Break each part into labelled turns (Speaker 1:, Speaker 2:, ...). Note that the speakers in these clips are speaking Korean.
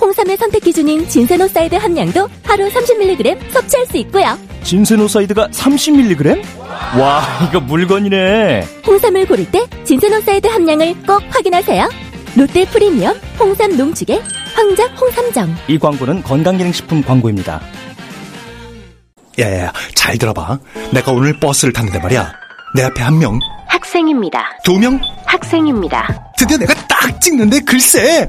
Speaker 1: 홍삼의 선택 기준인 진세노사이드 함량도 하루 30mg 섭취할 수 있고요.
Speaker 2: 진세노사이드가 30mg? 와, 이거 물건이네.
Speaker 1: 홍삼을 고를 때 진세노사이드 함량을 꼭 확인하세요. 롯데 프리미엄 홍삼 농축액 황작 홍삼정.
Speaker 2: 이 광고는 건강기능식품 광고입니다.
Speaker 3: 야야야, 잘 들어봐. 내가 오늘 버스를 탔는데 말이야. 내 앞에 한 명,
Speaker 4: 학생입니다.
Speaker 3: 두 명,
Speaker 4: 학생입니다.
Speaker 3: 드디어 내가 딱 찍는데 글쎄!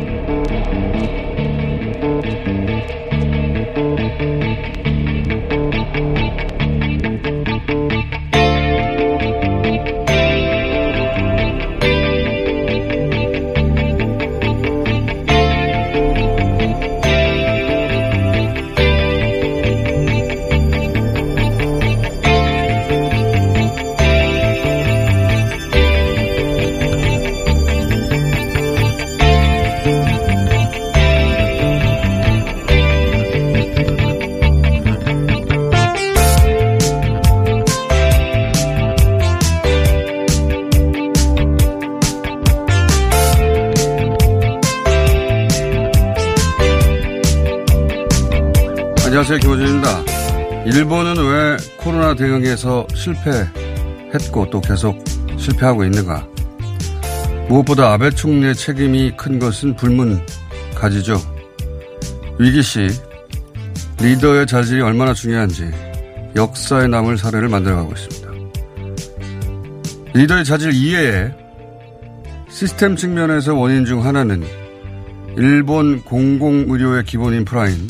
Speaker 5: 안녕하세요. 김호준입니다. 일본은 왜 코로나 대응에서 실패했고 또 계속 실패하고 있는가? 무엇보다 아베 총리의 책임이 큰 것은 불문가지죠. 위기 시 리더의 자질이 얼마나 중요한지 역사에 남을 사례를 만들어가고 있습니다. 리더의 자질 이외에 시스템 측면에서 원인 중 하나는 일본 공공의료의 기본 인프라인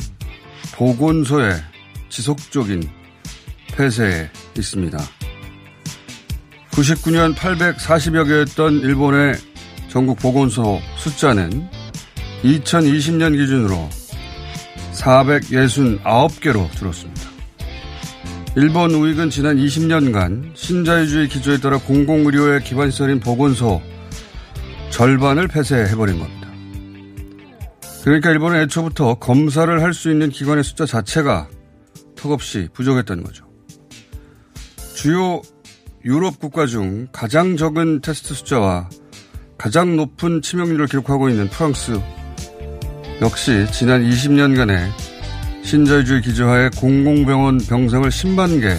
Speaker 5: 보건소의 지속적인 폐쇄에 있습니다. 99년 840여 개였던 일본의 전국 보건소 숫자는 2020년 기준으로 469개로 줄었습니다. 일본 우익은 지난 20년간 신자유주의 기조에 따라 공공의료의 기반시설인 보건소 절반을 폐쇄해버린 겁니다. 그러니까 일본은 애초부터 검사를 할 수 있는 기관의 숫자 자체가 턱없이 부족했다는 거죠. 주요 유럽 국가 중 가장 적은 테스트 숫자와 가장 높은 치명률을 기록하고 있는 프랑스 역시 지난 20년간의 신자유주의 기조하에 공공병원 병상을 10만 개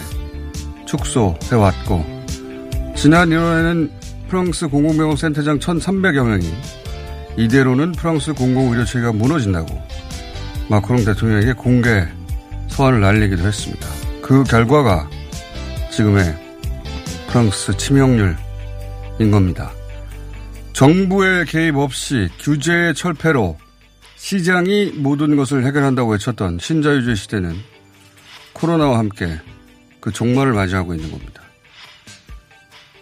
Speaker 5: 축소해왔고 지난 1월에는 프랑스 공공병원 센터장 1,300여 명이 이대로는 프랑스 공공의료 체계가 무너진다고 마크롱 대통령에게 공개 서한을 날리기도 했습니다. 그 결과가 지금의 프랑스 치명률인 겁니다. 정부의 개입 없이 규제의 철폐로 시장이 모든 것을 해결한다고 외쳤던 신자유주의 시대는 코로나와 함께 그 종말을 맞이하고 있는 겁니다.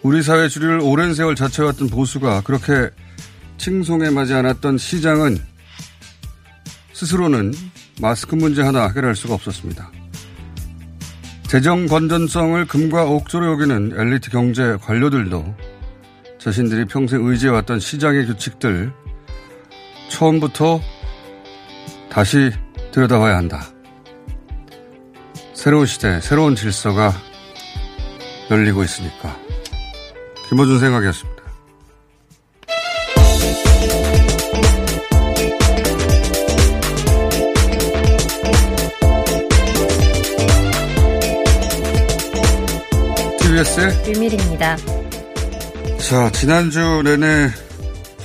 Speaker 5: 우리 사회 주류를 오랜 세월 자처해왔던 보수가 그렇게 칭송에 맞지 않았던 시장은 스스로는 마스크 문제 하나 해결할 수가 없었습니다. 재정 건전성을 금과 옥조로 여기는 엘리트 경제 관료들도 자신들이 평생 의지해왔던 시장의 규칙들 처음부터 다시 들여다봐야 한다. 새로운 시대, 새로운 질서가 열리고 있으니까. 김호준 생각이었습니다. KBS의
Speaker 6: 유밀입니다.
Speaker 5: 자, 지난주 내내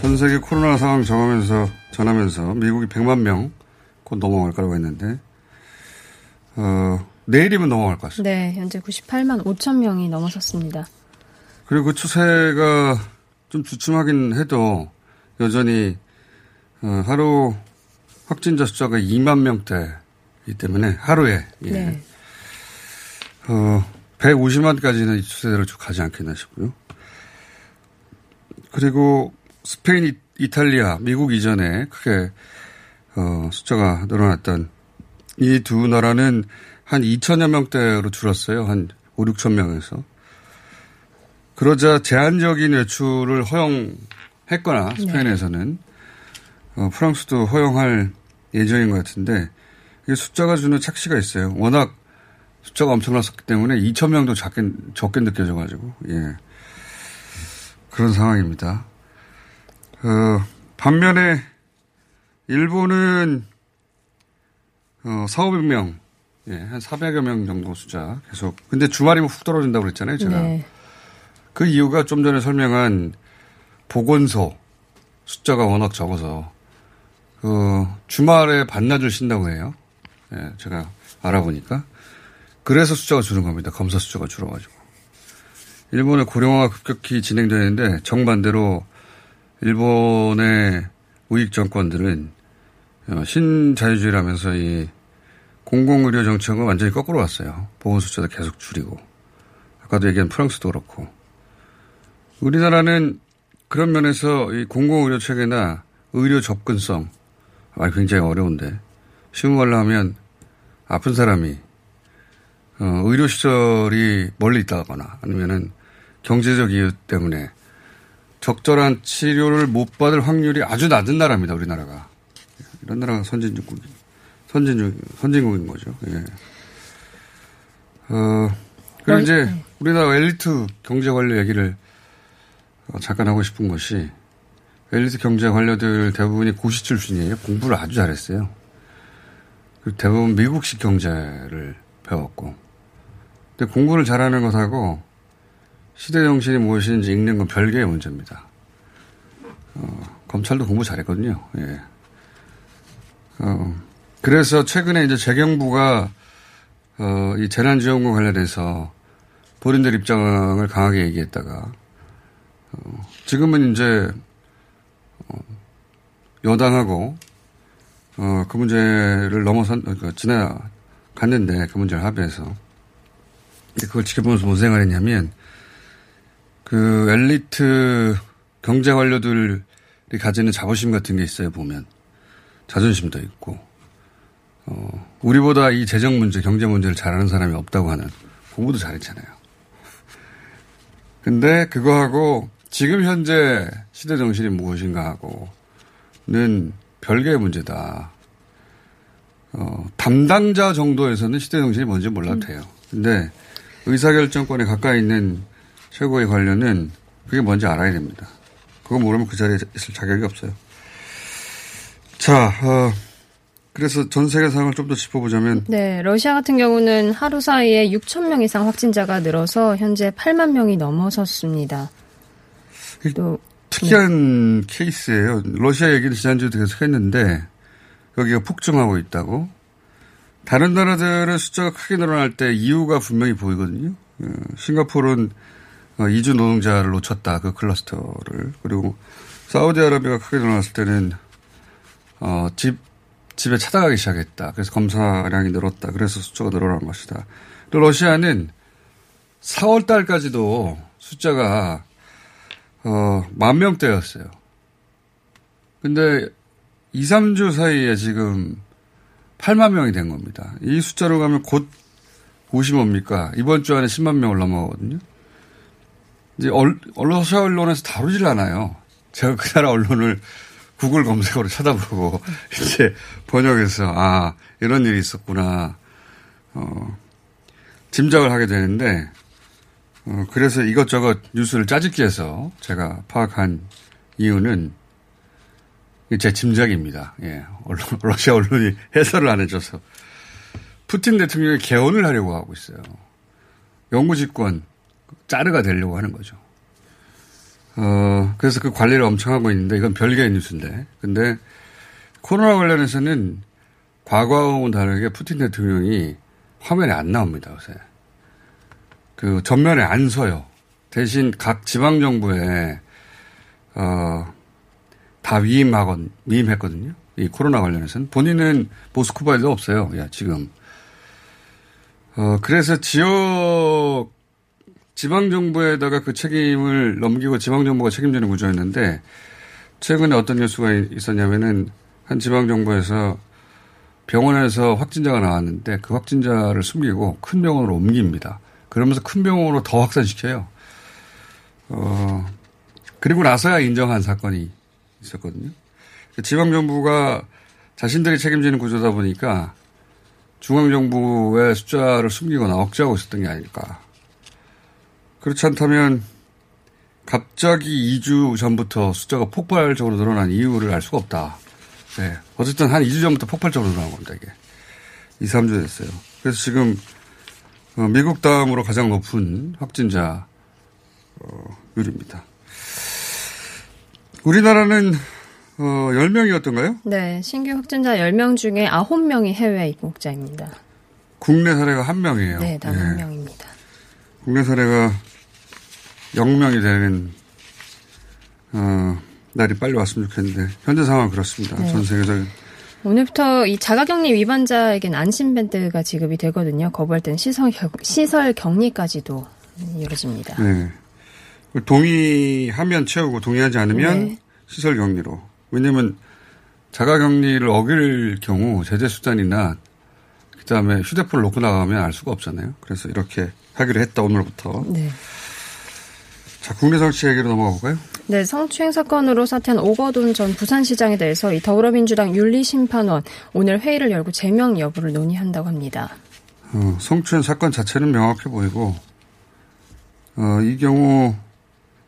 Speaker 5: 전 세계 코로나 상황 정하면서, 전하면서 미국이 100만 명 곧 넘어갈 거라고 했는데, 어, 내일이면 넘어갈 것 같습니다.
Speaker 6: 네, 현재 98만 5천 명이 넘어섰습니다.
Speaker 5: 그리고 그 추세가 좀 주춤하긴 해도 여전히 어, 하루 확진자 숫자가 2만 명대이기 때문에 하루에 예.
Speaker 6: 네.
Speaker 5: 어, 150만까지는 이 추세대로 쭉 가지 않겠나 싶고요. 그리고 스페인, 이- 이탈리아, 미국 이전에 크게 어, 숫자가 늘어났던 이 두 나라는 한 2천여 명대로 줄었어요. 한 5, 6천 명에서. 그러자 제한적인 외출을 허용했거나 스페인에서는 어, 프랑스도 허용할 예정인 것 같은데 이게 숫자가 주는 착시가 있어요. 워낙 숫자가 엄청났었기 때문에 2천 명도 작게, 적게 느껴져가지고 예 그런 상황입니다. 어, 반면에 일본은 어, 4, 500명 예, 한 400여 명 정도 숫자 계속 근데 주말이면 훅 떨어진다고 그랬잖아요 제가
Speaker 6: 네.
Speaker 5: 그 이유가 좀 전에 설명한 보건소 숫자가 워낙 적어서 그 주말에 반나절 쉰다고 해요. 예, 제가 알아보니까 그래서 숫자가 줄은 겁니다. 검사 숫자가 줄어가지고 일본의 고령화가 급격히 진행되는데 정반대로 일본의 우익 정권들은 어, 신자유주의라면서 이 공공의료 정책은 완전히 거꾸로 왔어요. 보건 숫자도 계속 줄이고 아까도 얘기한 프랑스도 그렇고 우리나라는 그런 면에서 이 공공의료 체계나 의료 접근성 아, 굉장히 어려운데 쉬운 말로 하면 아픈 사람이 어, 의료 시설이 멀리 있다거나 아니면은 경제적 이유 때문에 적절한 치료를 못 받을 확률이 아주 낮은 나라입니다. 우리나라가 이런 나라가 선진국이 선진국 선진국인 거죠. 예. 어 그리고 이제 우리나라 엘리트 경제 관료 얘기를 어, 잠깐 하고 싶은 것이 엘리트 경제 관료들 대부분이 고시 출신이에요. 공부를 아주 잘했어요. 그리고 대부분 미국식 경제를 배웠고. 근데 공부를 잘하는 것하고 시대 정신이 무엇인지 읽는 건 별개의 문제입니다. 어, 검찰도 공부 잘했거든요. 예. 어, 그래서 최근에 이제 재경부가 어, 이 재난지원금 관련해서 본인들 입장을 강하게 얘기했다가 어, 지금은 이제 어, 여당하고 어, 그 문제를 넘어선 그 지나갔는데 그 문제를 합의해서 그걸 지켜보면서 무슨 생각을 했냐면 그 엘리트 경제 관료들이 가지는 자부심 같은 게 있어요 보면 자존심도 있고 어, 우리보다 이 재정 문제 경제 문제를 잘하는 사람이 없다고 하는 공부도 잘했잖아요. 근데 그거하고 지금 현재 시대 정신이 무엇인가 하고는 별개의 문제다. 어, 담당자 정도에서는 시대 정신이 뭔지 몰라도 돼요. 근데 의사결정권에 가까이 있는 최고의 관료는 그게 뭔지 알아야 됩니다. 그거 모르면 그 자리에 있을 자격이 없어요. 자, 어, 그래서 전 세계 상황을 좀 더 짚어보자면
Speaker 6: 네, 러시아 같은 경우는 하루 사이에 6천 명 이상 확진자가 늘어서 현재 8만 명이 넘어섰습니다. 또
Speaker 5: 특이한 케이스예요. 러시아 얘기를 지난주에도 계속 했는데 여기가 폭증하고 있다고. 다른 나라들은 숫자가 크게 늘어날 때 이유가 분명히 보이거든요. 어, 싱가포르는 어, 이주 노동자를 놓쳤다. 그 클러스터를. 그리고 사우디아라비아가 크게 늘어났을 때는 어, 집 집에 찾아가기 시작했다. 그래서 검사량이 늘었다. 그래서 숫자가 늘어난 것이다. 또 러시아는 4월 달까지도 숫자가 어, 만 명대였어요. 근데 2, 3주 사이에 지금 8만 명이 된 겁니다. 이 숫자로 가면 곧 곳이 뭡니까? 이번 주 안에 10만 명을 넘어가거든요. 이제 얼, 러시아 언론에서 다루질 않아요. 제가 그 나라 언론을 구글 검색어로 찾아보고 이제 번역해서 아 이런 일이 있었구나 어, 짐작을 하게 되는데 어, 그래서 이것저것 뉴스를 짜집기 해서 제가 파악한 이유는 제 짐작입니다. 예, 언론, 러시아 언론이 해설을 안 해줘서 푸틴 대통령이 개헌을 하려고 하고 있어요. 영구 집권 짜르가 되려고 하는 거죠. 어, 그래서 그 관리를 엄청 하고 있는데 이건 별개의 뉴스인데. 근데 코로나 관련해서는 과거하고는 다르게 푸틴 대통령이 화면에 안 나옵니다, 요새. 그 전면에 안 서요. 대신 각 지방정부에, 어, 다 위임하건, 위임했거든요. 이 코로나 관련해서는. 본인은 모스크바에도 없어요. 야, 지금. 어, 그래서 지역, 지방 정부에다가 그 책임을 넘기고 지방 정부가 책임지는 구조였는데, 최근에 어떤 뉴스가 있었냐면은, 한 지방 정부에서 병원에서 확진자가 나왔는데 그 확진자를 숨기고 큰 병원으로 옮깁니다. 그러면서 큰 병원으로 더 확산시켜요. 어, 그리고 나서야 인정한 사건이 있었거든요. 지방정부가 자신들이 책임지는 구조다 보니까 중앙정부의 숫자를 숨기거나 억제하고 있었던 게 아닐까. 그렇지 않다면 갑자기 2주 전부터 숫자가 폭발적으로 늘어난 이유를 알 수가 없다. 네. 어쨌든 한 2주 전부터 폭발적으로 늘어난 겁니다, 이게. 2, 3주 됐어요. 그래서 지금, 어, 미국 다음으로 가장 높은 확진자, 어, 율입니다. 우리나라는, 어, 10명이었던가요?
Speaker 6: 네. 신규 확진자 10명 중에 9명이 해외 입국자입니다.
Speaker 5: 국내 사례가 1명이에요.
Speaker 6: 네, 단 네. 1명입니다.
Speaker 5: 국내 사례가 0명이 되는, 어, 날이 빨리 왔으면 좋겠는데 현재 상황은 그렇습니다. 네. 전 세계적인.
Speaker 6: 오늘부터 이 자가격리 위반자에겐 안심밴드가 지급이 되거든요. 거부할 때는 시설, 시설 격리까지도 이루어집니다.
Speaker 5: 네. 동의하면 채우고 동의하지 않으면 네. 시설 격리로. 왜냐하면 자가 격리를 어길 경우 제재 수단이나 그다음에 휴대폰을 놓고 나가면 알 수가 없잖아요. 그래서 이렇게 하기로 했다 오늘부터. 네. 자, 국내 정치 얘기로 넘어가 볼까요?
Speaker 6: 네, 성추행 사건으로 사퇴한 오거돈 전 부산시장에 대해서 이 더불어민주당 윤리심판원 오늘 회의를 열고 제명 여부를 논의한다고 합니다.
Speaker 5: 어, 성추행 사건 자체는 명확해 보이고 어, 이 경우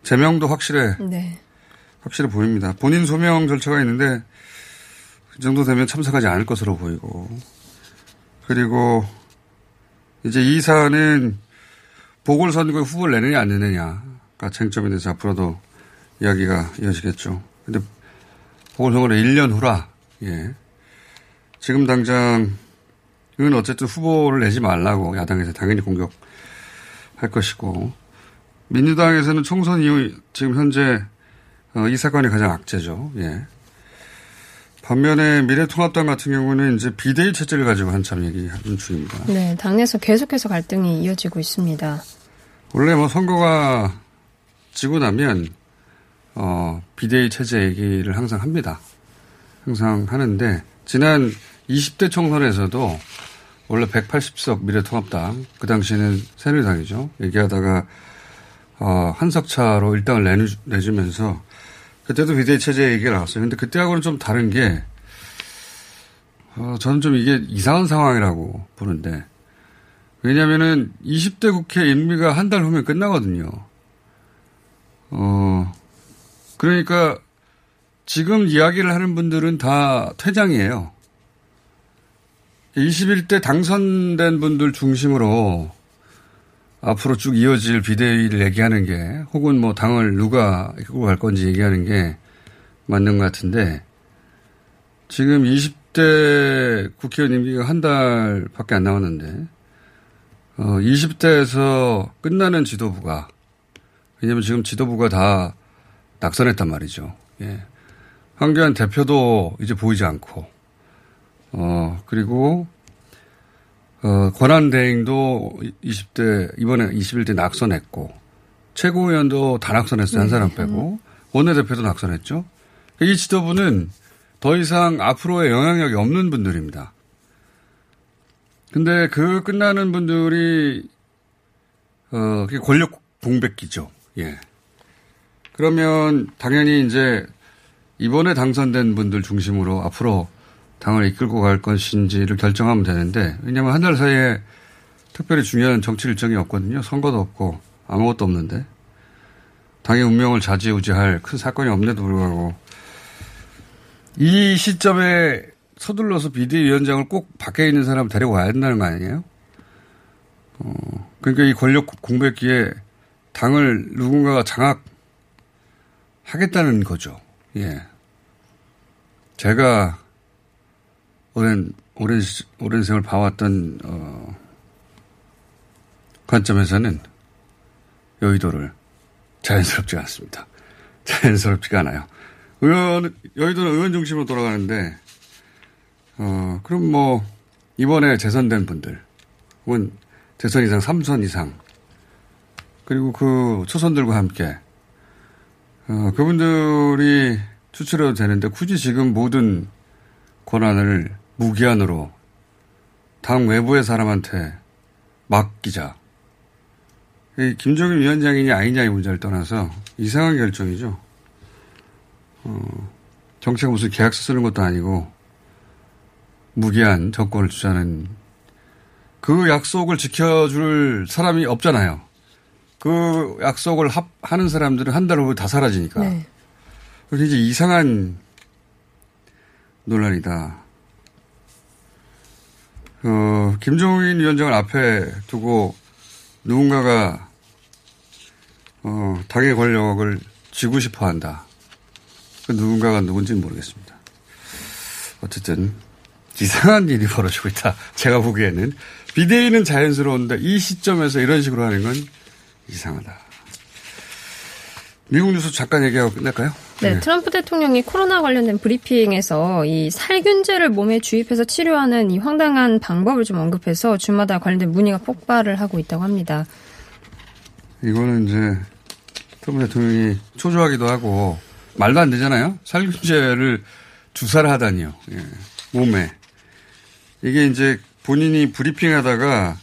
Speaker 5: 제명도 확실해. 네. 확실해 보입니다. 본인 소명 절차가 있는데 그 정도 되면 참석하지 않을 것으로 보이고 그리고 이제 이 사안은 보궐선거에 후보를 내느냐 안 내느냐가 쟁점에 대해서 앞으로도 이야기가 이어지겠죠. 근데 보궐선거는 1년 후라, 예. 지금 당장은 어쨌든 후보를 내지 말라고 야당에서 당연히 공격할 것이고, 민주당에서는 총선 이후 지금 현재 어, 이 사건이 가장 악재죠. 예. 반면에 미래통합당 같은 경우는 이제 비대위 체제를 가지고 한참 얘기하는 중입니다.
Speaker 6: 네, 당내에서 계속해서 갈등이 이어지고 있습니다.
Speaker 5: 원래 뭐 선거가 지고 나면 어, 비대위 체제 얘기를 항상 합니다. 항상 하는데, 지난 20대 총선에서도 원래 180석 미래통합당, 그 당시에는 새누리당이죠. 얘기하다가, 어, 한석차로 일당을 내주, 내주면서, 그때도 비대위 체제 얘기가 나왔어요. 근데 그때하고는 좀 다른 게, 어, 저는 좀 이게 이상한 상황이라고 보는데, 왜냐면은 20대 국회 임기가 한 달 후면 끝나거든요. 어, 그러니까 지금 이야기를 하는 분들은 다 퇴장이에요. 21대 당선된 분들 중심으로 앞으로 쭉 이어질 비대위를 얘기하는 게 혹은 뭐 당을 누가 이끌고 갈 건지 얘기하는 게 맞는 것 같은데 지금 20대 국회의원 임기가 한 달밖에 안 남았는데 어 20대에서 끝나는 지도부가 왜냐면 지금 지도부가 다 낙선했단 말이죠. 예. 황교안 대표도 이제 보이지 않고, 어, 그리고, 어, 권한 대행도 20대, 이번에 21대 낙선했고, 최고위원도 다 낙선했어요. 한 사람 빼고. 원내대표도 낙선했죠. 이 지도부는 더 이상 앞으로의 영향력이 없는 분들입니다. 근데 그 끝나는 분들이, 어, 그게 권력 공백기죠. 예. 그러면 당연히 이제 이번에 당선된 분들 중심으로 앞으로 당을 이끌고 갈 것인지를 결정하면 되는데 왜냐하면 한 달 사이에 특별히 중요한 정치 일정이 없거든요. 선거도 없고 아무것도 없는데 당의 운명을 좌지우지할 큰 사건이 없는데도 불구하고 이 시점에 서둘러서 비대위원장을 꼭 밖에 있는 사람을 데리고 와야 된다는 거 아니에요? 어, 그러니까 이 권력 공백기에 당을 누군가가 장악하겠다는 거죠. 예. 제가 오랜, 오랜, 오랜 세월 봐왔던, 어, 관점에서는 여의도를 자연스럽지가 않습니다. 자연스럽지가 않아요. 의원, 여의도는 의원 중심으로 돌아가는데, 어, 그럼 뭐, 이번에 재선된 분들, 혹은 재선 이상 3선 이상, 그리고 그 초선들과 함께, 어, 그분들이 추출해도 되는데 굳이 지금 모든 권한을 무기한으로 당 외부의 사람한테 맡기자. 이 김종인 위원장이냐 아니냐의 문제를 떠나서 이상한 결정이죠. 어, 정치가 무슨 계약서 쓰는 것도 아니고 무기한 정권을 주자는 그 약속을 지켜줄 사람이 없잖아요. 그 약속을 합, 하는 사람들은 한 달 후에 다 사라지니까.
Speaker 6: 네.
Speaker 5: 그래서 이제 이상한 논란이다. 어, 김종인 위원장을 앞에 두고 누군가가 어, 당의 권력을 쥐고 싶어 한다. 그 누군가가 누군지는 모르겠습니다. 어쨌든 이상한 일이 벌어지고 있다. 제가 보기에는 비대위는 자연스러운데 이 시점에서 이런 식으로 하는 건 이상하다. 미국 뉴스 잠깐 얘기하고 끝낼까요?
Speaker 6: 네, 네, 트럼프 대통령이 코로나 관련된 브리핑에서 이 살균제를 몸에 주입해서 치료하는 이 황당한 방법을 좀 언급해서 주마다 관련된 문의가 폭발을 하고 있다고 합니다.
Speaker 5: 이거는 이제 트럼프 대통령이 초조하기도 하고 말도 안 되잖아요. 살균제를 주사를 하다니요. 예, 몸에. 이게 이제 본인이 브리핑 하다가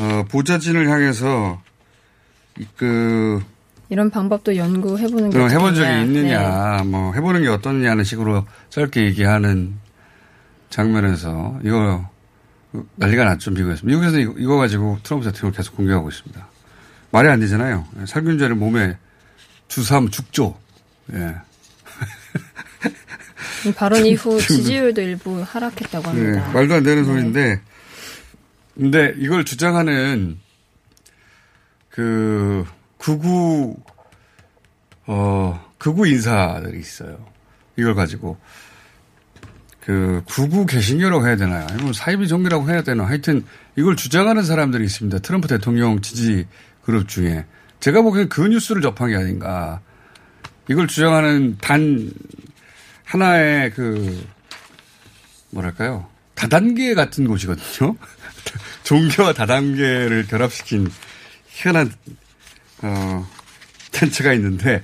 Speaker 5: 어, 보좌진을 향해서 그
Speaker 6: 이런 방법도 연구해보는 게
Speaker 5: 어, 해본 적이 있느냐, 네. 뭐 해보는 게 어떠냐는 식으로 짧게 얘기하는 장면에서 이거 난리가 났죠 미국에서. 미국에서 이거, 이거 가지고 트럼프 대통령을 계속 공격하고 있습니다. 말이 안 되잖아요. 살균제를 몸에 주사하면 죽죠. 예.
Speaker 6: 발언 이후 지지율도 일부 하락했다고 합니다.
Speaker 5: 네, 말도 안 되는 네. 소리인데, 근데 이걸 주장하는 그 극우 어 극우 인사들이 있어요. 이걸 가지고 그 극우 개신교라고 해야 되나요? 아니면 사이비 종교라고 해야 되나? 하여튼 이걸 주장하는 사람들이 있습니다. 트럼프 대통령 지지 그룹 중에 제가 보기엔 그 뉴스를 접한 게 아닌가. 이걸 주장하는 단 하나의 그 뭐랄까요 다단계 같은 곳이거든요. 종교와 다단계를 결합시킨 희한한 어, 단체가 있는데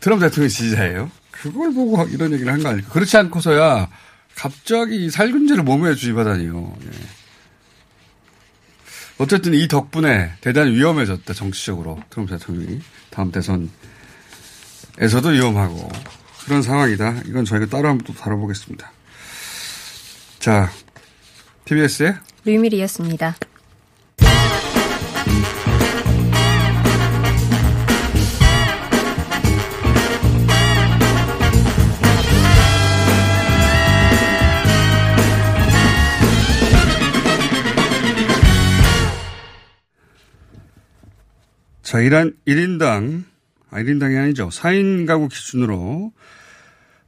Speaker 5: 트럼프 대통령 지지자예요. 그걸 보고 이런 얘기를 한 거 아닐까. 그렇지 않고서야 갑자기 살균제를 몸에 주입하다니요. 예. 어쨌든 이 덕분에 대단히 위험해졌다, 정치적으로. 트럼프 대통령이. 다음 대선에서도 위험하고. 그런 상황이다. 이건 저희가 따로 한번 또 다뤄보겠습니다. 자, TBS의
Speaker 6: 류미리였습니다.
Speaker 5: 자, 이란 1인당, 아, 1인당이 아니죠. 4인 가구 기준으로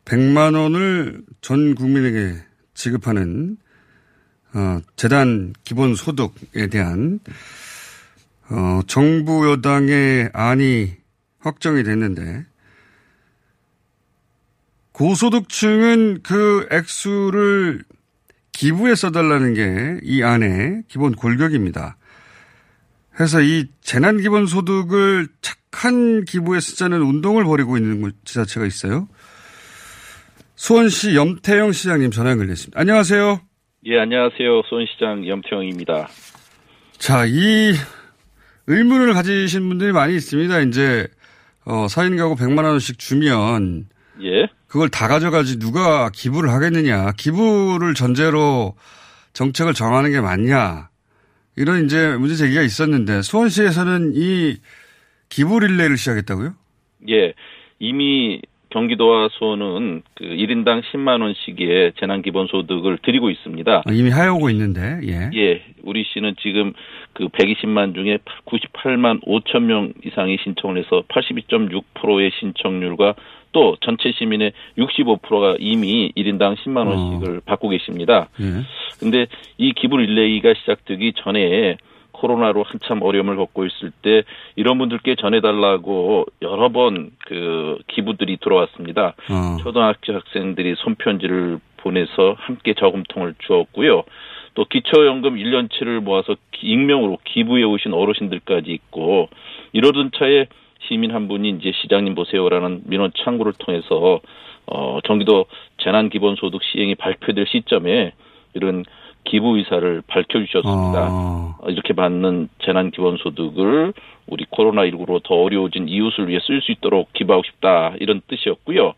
Speaker 5: 100만 원을 전 국민에게 지급하는 어, 재단 기본 소득에 대한 어, 정부 여당의 안이 확정이 됐는데 고소득층은 그 액수를 기부에 써달라는 게 이 안의 기본 골격입니다. 그래서 이 재난기본소득을 착한 기부에 쓰자는 운동을 벌이고 있는 지자체가 있어요. 수원시 염태영 시장님 전화 연결됐습니다. 안녕하세요.
Speaker 7: 예, 안녕하세요. 수원시장 염태영입니다.
Speaker 5: 자, 이 의문을 가지신 분들이 많이 있습니다. 이제 어, 4인 가구 100만 원씩 주면
Speaker 7: 예.
Speaker 5: 그걸 다 가져가지 누가 기부를 하겠느냐. 기부를 전제로 정책을 정하는 게 맞냐. 이런 이제 문제 제기가 있었는데 수원시에서는 이 기부 릴레이를 시작했다고요?
Speaker 7: 예. 이미 경기도와 수원은 그 1인당 10만 원씩의 재난 기본 소득을 드리고 있습니다.
Speaker 5: 아, 이미 하여오고 있는데, 예.
Speaker 7: 예, 우리 시는 지금 그 120만 중에 98만 5천 명 이상이 신청을 해서 82.6%의 신청률과 또 전체 시민의 65%가 이미 1인당 10만 원씩을 받고 계십니다.
Speaker 5: 예.
Speaker 7: 근데 이 기부 릴레이가 시작되기 전에 코로나로 한참 어려움을 겪고 있을 때 이런 분들께 전해달라고 여러 번 그 기부들이 들어왔습니다.
Speaker 5: 어.
Speaker 7: 초등학교 학생들이 손편지를 보내서 함께 저금통을 주었고요. 또 기초연금 1년치를 모아서 기- 익명으로 기부해 오신 어르신들까지 있고 이러던 차에 시민 한 분이 이제 시장님 보세요라는 민원 창구를 통해서 어 경기도 재난 기본소득 시행이 발표될 시점에 이런 기부 의사를 밝혀주셨습니다.
Speaker 5: 어.
Speaker 7: 어, 이렇게 받는 재난 기본소득을 우리 코로나19로 더 어려워진 이웃을 위해 쓸 수 있도록 기부하고 싶다 이런 뜻이었고요.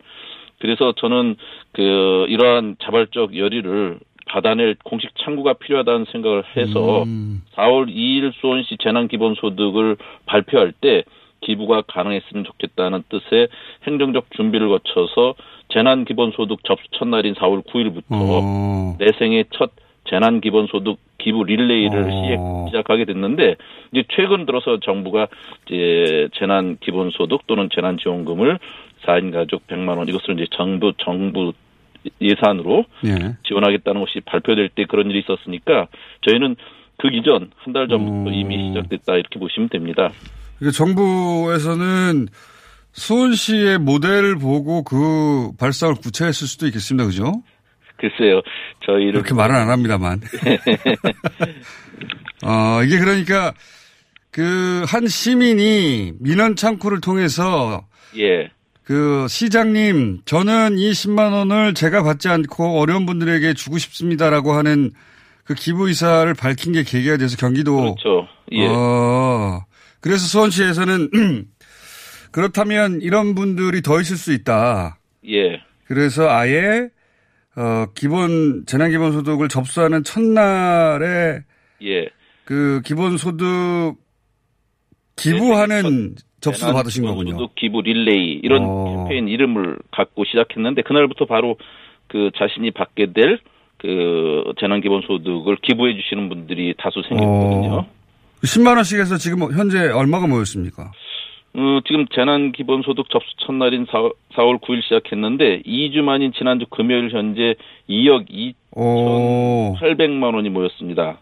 Speaker 7: 그래서 저는 그 이러한 자발적 열의를 받아낼 공식 창구가 필요하다는 생각을 해서
Speaker 5: 음.
Speaker 7: 4월 2일 수원시 재난 기본소득을 발표할 때 기부가 가능했으면 좋겠다는 뜻의 행정적 준비를 거쳐서 재난 기본소득 접수 첫날인 4월 9일부터
Speaker 5: 어.
Speaker 7: 내 생애 첫 재난 기본소득 기부 릴레이를
Speaker 5: 어.
Speaker 7: 시작, 시작하게 됐는데 이제 최근 들어서 정부가 이제 재난 기본소득 또는 재난 지원금을 4인 가족 100만 원 이것을 이제 정부 정부 예산으로
Speaker 5: 예.
Speaker 7: 지원하겠다는 것이 발표될 때 그런 일이 있었으니까 저희는 그 이전 한 달 전부터
Speaker 5: 음.
Speaker 7: 이미 시작됐다 이렇게 보시면 됩니다.
Speaker 5: 그러니까 정부에서는 수원시의 모델을 보고 그 발상을 구체했을 수도 있겠습니다. 그죠?
Speaker 7: 글쎄요, 저희를
Speaker 5: 그렇게 말은 안 합니다만. 어, 이게 그러니까 그 한 시민이 민원 창구를 통해서
Speaker 7: 예,
Speaker 5: 그 시장님 저는 이 10만 원을 제가 받지 않고 어려운 분들에게 주고 싶습니다라고 하는 그 기부 의사를 밝힌 게 계기가 돼서 경기도
Speaker 7: 그렇죠. 예,
Speaker 5: 어, 그래서 수원시에서는 그렇다면 이런 분들이 더 있을 수 있다.
Speaker 7: 예,
Speaker 5: 그래서 아예 어 기본 재난 기본 소득을 접수하는 첫날에
Speaker 7: 예.
Speaker 5: 그 기본 소득 기부하는 접수도
Speaker 7: 재난
Speaker 5: 받으신
Speaker 7: 기본소득
Speaker 5: 거군요.
Speaker 7: 기부 릴레이 이런
Speaker 5: 어.
Speaker 7: 캠페인 이름을 갖고 시작했는데 그날부터 바로 그 자신이 받게 될 그 재난 기본 소득을 기부해 주시는 분들이 다수 생겼거든요.
Speaker 5: 10만 원씩 해서 지금 현재 얼마가 모였습니까?
Speaker 7: 어, 지금 재난 기본 소득 접수 첫날인 4, 4월 9일 시작했는데 2주 만인 지난주 금요일 현재 2억
Speaker 5: 오,
Speaker 7: 2,800만 원이 모였습니다.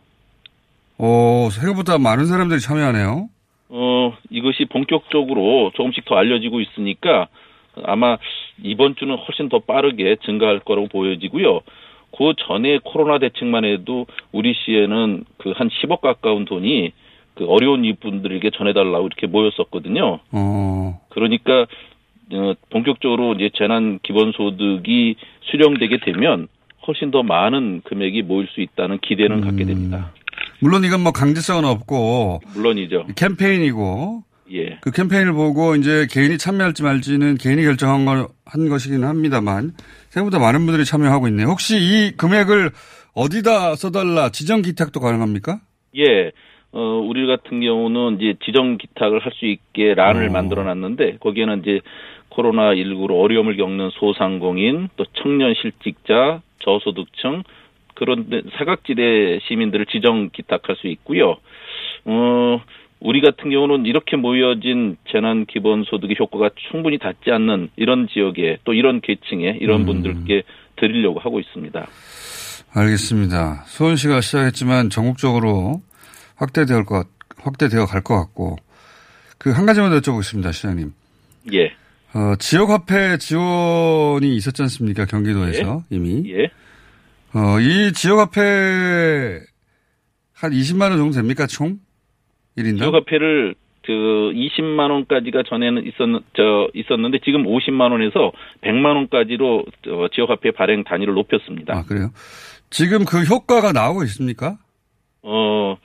Speaker 5: 오, 생각보다 많은 사람들이 참여하네요.
Speaker 7: 어, 이것이 본격적으로 조금씩 더 알려지고 있으니까 아마 이번 주는 훨씬 더 빠르게 증가할 거라고 보여지고요. 그 전에 코로나 대책만 해도 우리 시에는 그 한 10억 가까운 돈이 그 어려운 이분들에게 전해달라고 이렇게 모였었거든요.
Speaker 5: 어,
Speaker 7: 그러니까 어, 본격적으로 이제 재난 기본소득이 수령되게 되면 훨씬 더 많은 금액이 모일 수 있다는 기대는 갖게 됩니다.
Speaker 5: 물론 이건 뭐 강제성은 없고
Speaker 7: 물론이죠.
Speaker 5: 캠페인이고
Speaker 7: 예.
Speaker 5: 그 캠페인을 보고 이제 개인이 참여할지 말지는 개인이 결정한 거, 한 것이긴 합니다만 생각보다 많은 분들이 참여하고 있네요. 혹시 이 금액을 어디다 써달라 지정 기탁도 가능합니까?
Speaker 7: 예. 어, 우리 같은 경우는 이제 지정 기탁을 할 수 있게 란을
Speaker 5: 어.
Speaker 7: 만들어 놨는데 거기에는 이제 코로나19로 어려움을 겪는 소상공인 또 청년 실직자 저소득층 그런 데 사각지대 시민들을 지정 기탁할 수 있고요. 어, 우리 같은 경우는 이렇게 모여진 재난 기본 소득의 효과가 충분히 닿지 않는 이런 지역에 또 이런 계층에 이런
Speaker 5: 음.
Speaker 7: 분들께 드리려고 하고 있습니다.
Speaker 5: 알겠습니다. 수원시가 시작했지만 전국적으로 확대될 것, 확대되어 갈 것 같고 그 한 가지만 더 여쭤보겠습니다, 시장님.
Speaker 7: 예.
Speaker 5: 어, 지역화폐 지원이 있었지 않습니까? 경기도에서 이미.
Speaker 7: 예.
Speaker 5: 어, 이 지역화폐 한 20만 원 정도 됩니까, 총? 1인당?
Speaker 7: 지역화폐를 그 20만 원까지가 전에는 있었는 저 있었는데 지금 50만 원에서 100만 원까지로 저 지역화폐 발행 단위를 높였습니다.
Speaker 5: 아, 그래요? 지금 그 효과가 나오고 있습니까?
Speaker 7: 어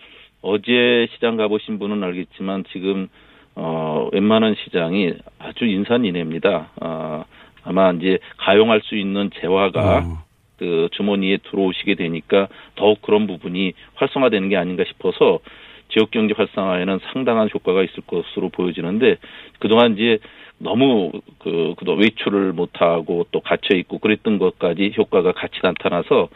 Speaker 7: 어제 시장 가보신 분은 알겠지만 지금 어 웬만한 시장이 아주 인산인해입니다. 아 아마 이제 가용할 수 있는 재화가
Speaker 5: 어.
Speaker 7: 그 주머니에 들어오시게 되니까 더욱 그런 부분이 활성화되는 게 아닌가 싶어서 지역 경제 활성화에는 상당한 효과가 있을 것으로 보여지는데 그동안 이제 너무 그 그도 외출을 못 하고 또 갇혀 있고 그랬던 것까지 효과가 같이 나타나서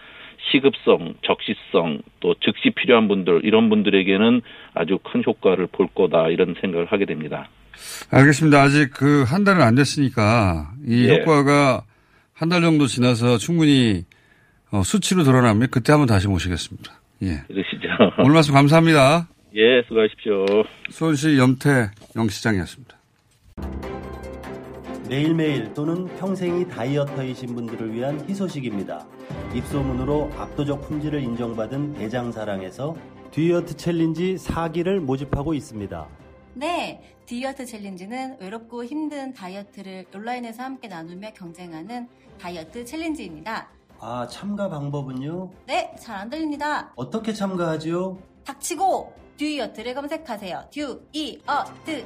Speaker 7: 시급성, 적시성, 또 즉시 필요한 분들 이런 분들에게는 아주 큰 효과를 볼 거다 이런 생각을 하게 됩니다.
Speaker 5: 알겠습니다. 아직 그 한 달은 안 됐으니까 이
Speaker 7: 예.
Speaker 5: 효과가 한 달 정도 지나서 충분히 어, 수치로 드러나면 그때 한번 다시 모시겠습니다. 예.
Speaker 7: 그러시죠.
Speaker 5: 오늘 말씀 감사합니다.
Speaker 7: 예, 수고하십시오.
Speaker 5: 수원시 염태 영 시장이었습니다.
Speaker 8: 매일매일 또는 평생이 다이어터이신 분들을 위한 희소식입니다. 입소문으로 압도적 품질을 인정받은 대장사랑에서 듀이어트 챌린지 4기를 모집하고 있습니다.
Speaker 9: 네, 듀이어트 챌린지는 외롭고 힘든 다이어트를 온라인에서 함께 나누며 경쟁하는 다이어트 챌린지입니다.
Speaker 8: 아, 참가 방법은요?
Speaker 9: 네, 잘 안 들립니다.
Speaker 8: 어떻게 참가하지요?
Speaker 9: 닥치고 듀이어트를 검색하세요. 듀이어트.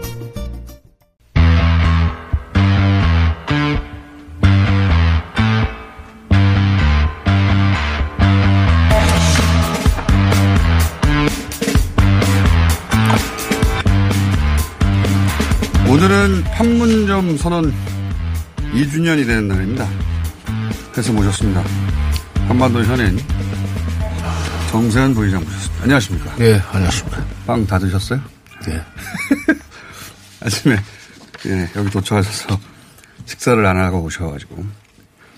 Speaker 5: 판문점 선언 2주년이 되는 날입니다. 그래서 모셨습니다. 한반도 현인 정세현 부의장 모셨습니다. 안녕하십니까?
Speaker 10: 네, 안녕하십니까.
Speaker 5: 빵 다 드셨어요?
Speaker 10: 네.
Speaker 5: 아침에 예, 여기 도착하셔서 식사를 안 하고 오셔가지고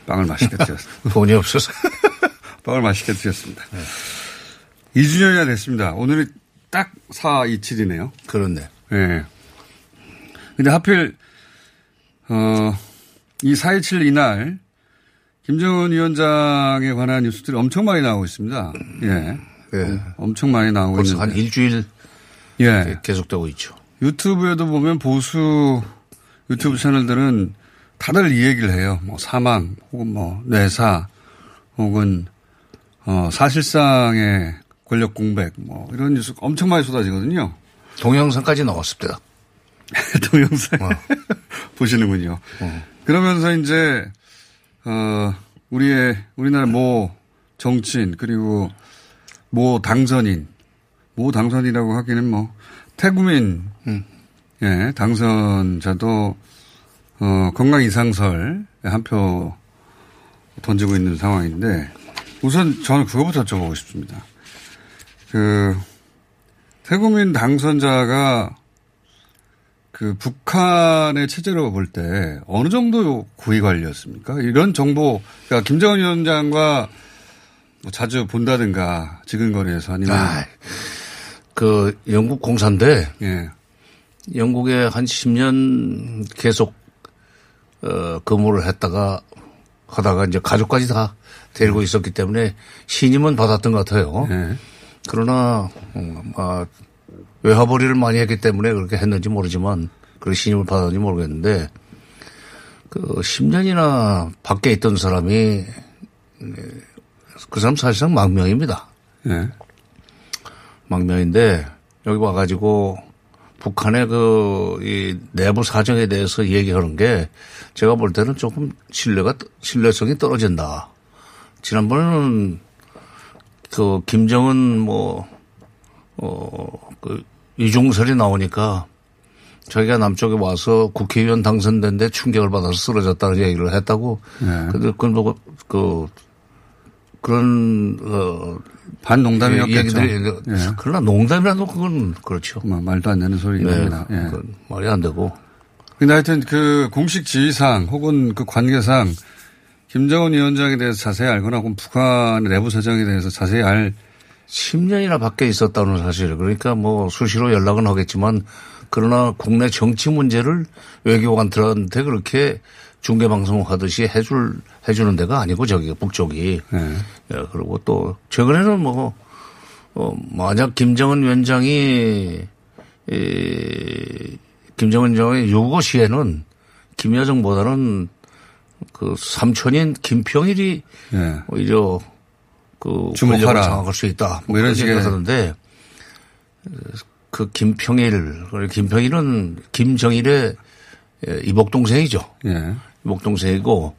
Speaker 5: 빵을 맛있게 드셨습니다.
Speaker 10: 돈이 없어서.
Speaker 5: 빵을 맛있게 드셨습니다. 네. 2주년이나 됐습니다. 오늘이 딱 427이네요.
Speaker 10: 그렇네.
Speaker 5: 예. 네. 근데 하필, 어, 이4.27 이날, 김정은 위원장에 관한 뉴스들이 엄청 많이 나오고 있습니다. 예.
Speaker 10: 예.
Speaker 5: 엄청 많이 나오고 있는데.
Speaker 10: 한 일주일
Speaker 5: 예.
Speaker 10: 계속되고 있죠.
Speaker 5: 유튜브에도 보면 보수 유튜브 채널들은 다들 이 얘기를 해요. 뭐 사망, 혹은 뭐 뇌사, 혹은 어, 사실상의 권력 공백, 뭐 이런 뉴스 엄청 많이 쏟아지거든요.
Speaker 10: 동영상까지 나왔습니다.
Speaker 5: 동영상 어. 보시는군요. 어. 그러면서 이제 어 우리의 우리나라 모 정치인 그리고 모 당선인 모 당선이라고 하기는 뭐 태구민 음. 예 당선자도 어 건강 이상설 한 표 던지고 있는 상황인데 우선 저는 그거부터 여쭤보고 싶습니다. 그 태구민 당선자가 그 북한의 체제로 볼 때 어느 정도 고위 관리였습니까? 이런 정보, 그러니까 김정은 위원장과 뭐 자주 본다든가 지근거리에서 아니면
Speaker 10: 아, 그 영국 공사인데
Speaker 5: 예.
Speaker 10: 영국에 한 10년 계속 어, 근무를 했다가 하다가 이제 가족까지 다 데리고
Speaker 5: 음.
Speaker 10: 있었기 때문에 신임은 받았던 것 같아요.
Speaker 5: 예.
Speaker 10: 그러나 음, 아, 외화벌이를 많이 했기 때문에 그렇게 했는지 모르지만 그렇게 신임을 받았는지 모르겠는데 그 10년이나 밖에 있던 사람이 그 사람 사실상 망명입니다.
Speaker 5: 네.
Speaker 10: 망명인데 여기 와가지고 북한의 그, 이 내부 사정에 대해서 얘기하는 게 제가 볼 때는 조금 신뢰가, 신뢰성이 떨어진다. 지난번에는 그 김정은 뭐, 어, 그 이중설이 나오니까 자기가 남쪽에 와서 국회의원 당선된데 충격을 받아서 쓰러졌다는 얘기를 했다고.
Speaker 5: 네.
Speaker 10: 근데 그건 뭐, 그, 그런, 어,
Speaker 5: 반농담이었겠죠.
Speaker 10: 얘기들이,
Speaker 5: 예.
Speaker 10: 그러나 농담이라도 그건 그렇죠.
Speaker 5: 뭐 말도 안 되는 소리긴
Speaker 10: 네.
Speaker 5: 예.
Speaker 10: 그건 말이 안 되고.
Speaker 5: 근데 하여튼 그 공식 지휘상 혹은 그 관계상 김정은 위원장에 대해서 자세히 알거나 혹은 북한의 내부 사정에 대해서 자세히 알
Speaker 10: 10년이나 밖에 있었다는 사실. 그러니까 뭐 수시로 연락은 하겠지만 그러나 국내 정치 문제를 외교관들한테 그렇게 중계 방송 하듯이 해줄 해주는 데가 아니고 저기 북쪽이.
Speaker 5: 네.
Speaker 10: 예, 그리고 또 최근에는 뭐 어, 만약 김정은 위원장이 이 김정은 위원장의 유고 시에는 김여정보다는 그 삼촌인 김평일이
Speaker 5: 예.
Speaker 10: 오히려 그
Speaker 5: 주목하라.
Speaker 10: 장악할 수 있다.
Speaker 5: 뭐 이런 식의-
Speaker 10: 하는데 그 김평일, 김평일은 김정일의 예, 이복 동생이죠.
Speaker 5: 예.
Speaker 10: 이복 동생이고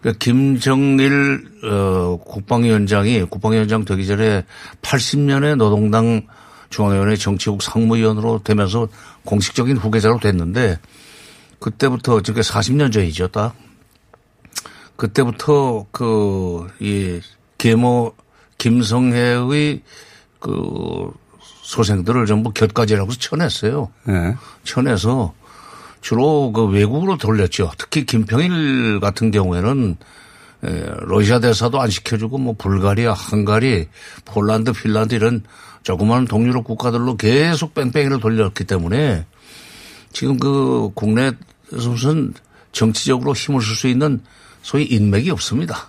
Speaker 10: 그러니까 김정일 어, 국방위원장이 국방위원장 되기 전에 80년에 노동당 중앙위원회 정치국 상무위원으로 되면서 공식적인 후계자로 됐는데 그때부터 저게 40년 전이죠, 딱. 그때부터 그, 이, 계모 김성혜의 그 소생들을 전부 곁가지라고 쳐냈어요.
Speaker 5: 네.
Speaker 10: 쳐내서 주로 그 외국으로 돌렸죠. 특히 김평일 같은 경우에는 에, 러시아 대사도 안 시켜주고 뭐 불가리아, 헝가리, 폴란드, 핀란드 이런 조그마한 동유럽 국가들로 계속 뺑뺑이를 돌렸기 때문에 지금 그 국내에서 무슨 정치적으로 힘을 쓸 수 있는 소위 인맥이 없습니다.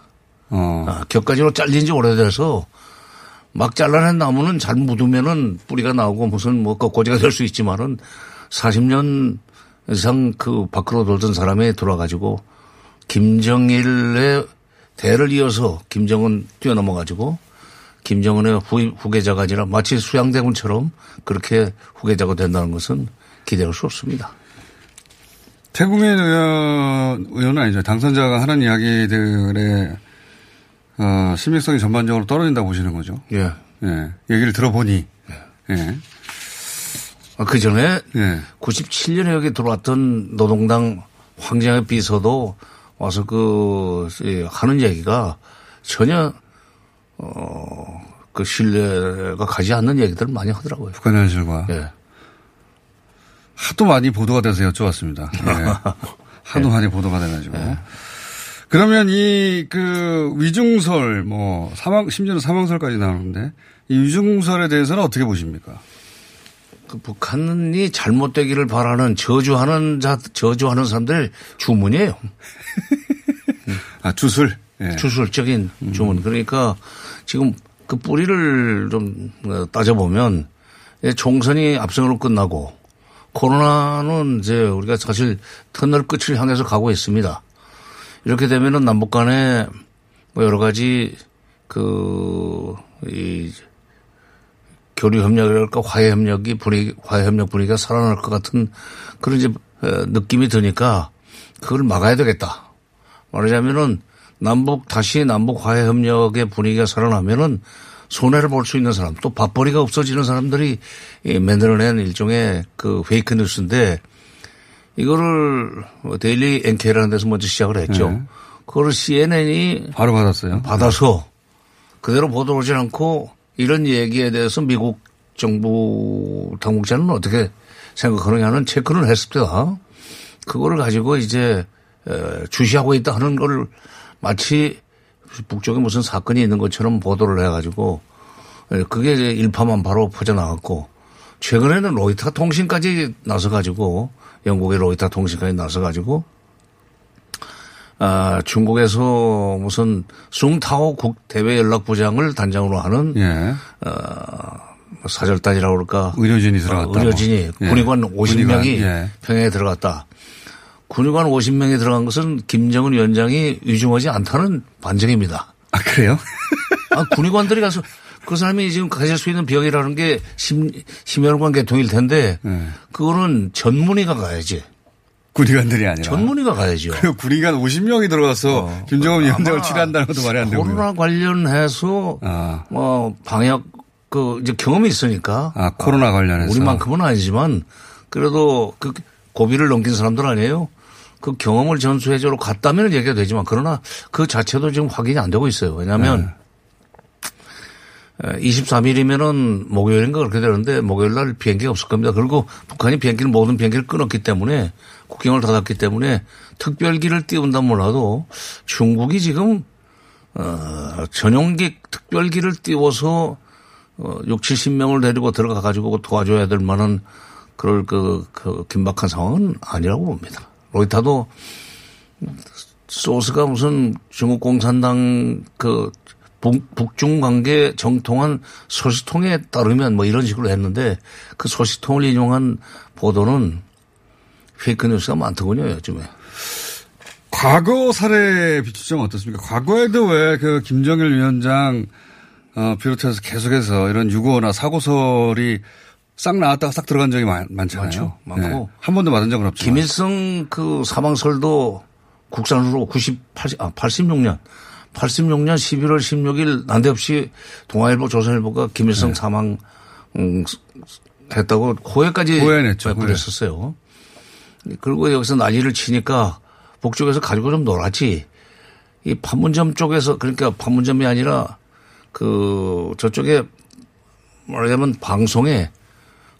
Speaker 5: 어.
Speaker 10: 아, 격가지로 잘린 지 오래돼서 막 잘라낸 나무는 잘 묻으면은 뿌리가 나오고 무슨 뭐 꺾고지가 될 수 있지만은 40년 이상 그 밖으로 돌던 사람이 돌아가지고 김정일의 대를 이어서 김정은 뛰어넘어 가지고 김정은의 후, 후계자가 아니라 마치 수양대군처럼 그렇게 후계자가 된다는 것은 기대할 수 없습니다.
Speaker 5: 태국의 의원, 의원은 아니죠. 당선자가 하는 이야기들의 어, 신빙성이 전반적으로 떨어진다고 보시는 거죠.
Speaker 10: 예.
Speaker 5: 예. 얘기를 들어보니. 예.
Speaker 10: 그 전에
Speaker 5: 예.
Speaker 10: 97년에 여기 들어왔던 노동당 황장의 비서도 와서 그 예, 하는 얘기가 전혀 어그 신뢰가 가지 않는 얘기들을 많이 하더라고요.
Speaker 5: 북한 현실과.
Speaker 10: 예.
Speaker 5: 하도 많이 보도가 돼서 여쭤봤습니다. 예. 하도 많이 보도가 돼가지고. 그러면 이 그 위중설 뭐 사망 심지어는 사망설까지 나오는데 이 위중설에 대해서는 어떻게 보십니까?
Speaker 10: 그 북한이 잘못되기를 바라는 저주하는 자 저주하는 사람들 주문이에요.
Speaker 5: 아 주술. 예.
Speaker 10: 주술적인 주문. 그러니까 지금 그 뿌리를 좀 따져보면 예, 총선이 압승으로 끝나고 코로나는 이제 우리가 사실 터널 끝을 향해서 가고 있습니다. 이렇게 되면은 남북 간에 뭐 여러 가지 그, 이 교류 협력이랄까 화해 협력이 분위기, 화해 협력 분위기가 살아날 것 같은 그런 이제 어, 느낌이 드니까 그걸 막아야 되겠다. 말하자면은 남북 다시 남북 화해 협력의 분위기가 살아나면은 손해를 볼 수 있는 사람 또 밥벌이가 없어지는 사람들이 이 만들어낸 일종의 그 fake news인데 이거를 뭐 데일리 NK라는 데서 먼저 시작을 했죠.
Speaker 5: 네.
Speaker 10: 그거를 CNN이
Speaker 5: 바로 받았어요.
Speaker 10: 받아서 그대로 보도하지 않고 이런 얘기에 대해서 미국 정부 당국자는 어떻게 생각하느냐는 체크를 했습니다. 그거를 가지고 이제 에, 주시하고 있다 하는 걸 마치 북쪽에 무슨 사건이 있는 것처럼 보도를 해가지고 에, 그게 이제 일파만파로 퍼져나갔고 최근에는 로이터 통신까지 나서가지고 영국의 로이터 통신까지 나서가지고 아, 중국에서 무슨 숭타오 국 대외 연락부장을 단장으로 하는
Speaker 5: 예.
Speaker 10: 어, 사절단이라고 그럴까
Speaker 5: 의료진이 들어갔다.
Speaker 10: 어, 의료진이
Speaker 5: 예.
Speaker 10: 군의관 50명이
Speaker 5: 예.
Speaker 10: 평양에 들어갔다. 군의관 50명이 들어간 것은 김정은 위원장이 위중하지 않다는 반증입니다.
Speaker 5: 아, 그래요?
Speaker 10: 아, 군의관들이 가서 그 사람이 지금 가질 수 있는 병이라는 게 심, 심혈관 계통일 텐데 그거는 전문의가 가야지.
Speaker 5: 군의관들이 아니라.
Speaker 10: 전문의가 가야죠.
Speaker 5: 그리고 군의관 50명이 들어가서 김정은 위원장을 치료한다는 것도 말이 안 되고요.
Speaker 10: 코로나 관련해서 뭐 방역 그 이제 경험이 있으니까
Speaker 5: 아, 코로나 관련해서.
Speaker 10: 우리만큼은 아니지만 그래도 그 고비를 넘긴 사람들 아니에요. 그 경험을 전수해주러 갔다면 얘기가 되지만 그러나 그 자체도 지금 확인이 안 되고 있어요. 왜냐하면 23일이면은 목요일인가 그렇게 되는데 목요일 날 비행기가 없을 겁니다. 그리고 북한이 비행기를 모든 비행기를 끊었기 때문에 국경을 닫았기 때문에 특별기를 띄운다 몰라도 중국이 지금 어 전용기 특별기를 띄워서 어 6, 70명을 데리고 들어가 가지고 도와줘야 될 만한 그럴 그, 그 긴박한 상황은 아니라고 봅니다. 로이타도 소스가 무슨 중국 공산당 그 북, 북중 관계 정통한 소식통에 따르면 뭐 이런 식으로 했는데 그 소식통을 인용한 보도는 페이크 뉴스가 많더군요, 요즘에.
Speaker 5: 과거 사례 비추자면 어떻습니까? 과거에도 왜 그 김정일 위원장 어, 비롯해서 계속해서 이런 유고나 사고설이 싹 나왔다가 싹 들어간 적이 많, 많잖아요.
Speaker 10: 많죠. 많고.
Speaker 5: 네. 한 번도 맞은 적은 없죠.
Speaker 10: 김일성 그 사망설도 국산으로 98, 80, 아, 86년 86년 11월 16일 난데없이 동아일보, 조선일보가 김일성
Speaker 5: 네.
Speaker 10: 사망 음, 했다고 호해까지
Speaker 5: 호해냈죠,
Speaker 10: 그랬었어요. 그리고 여기서 난리를 치니까 북쪽에서 가지고 좀 놀았지. 이 판문점 쪽에서 그러니까 판문점이 아니라 그 저쪽에 말하자면 방송에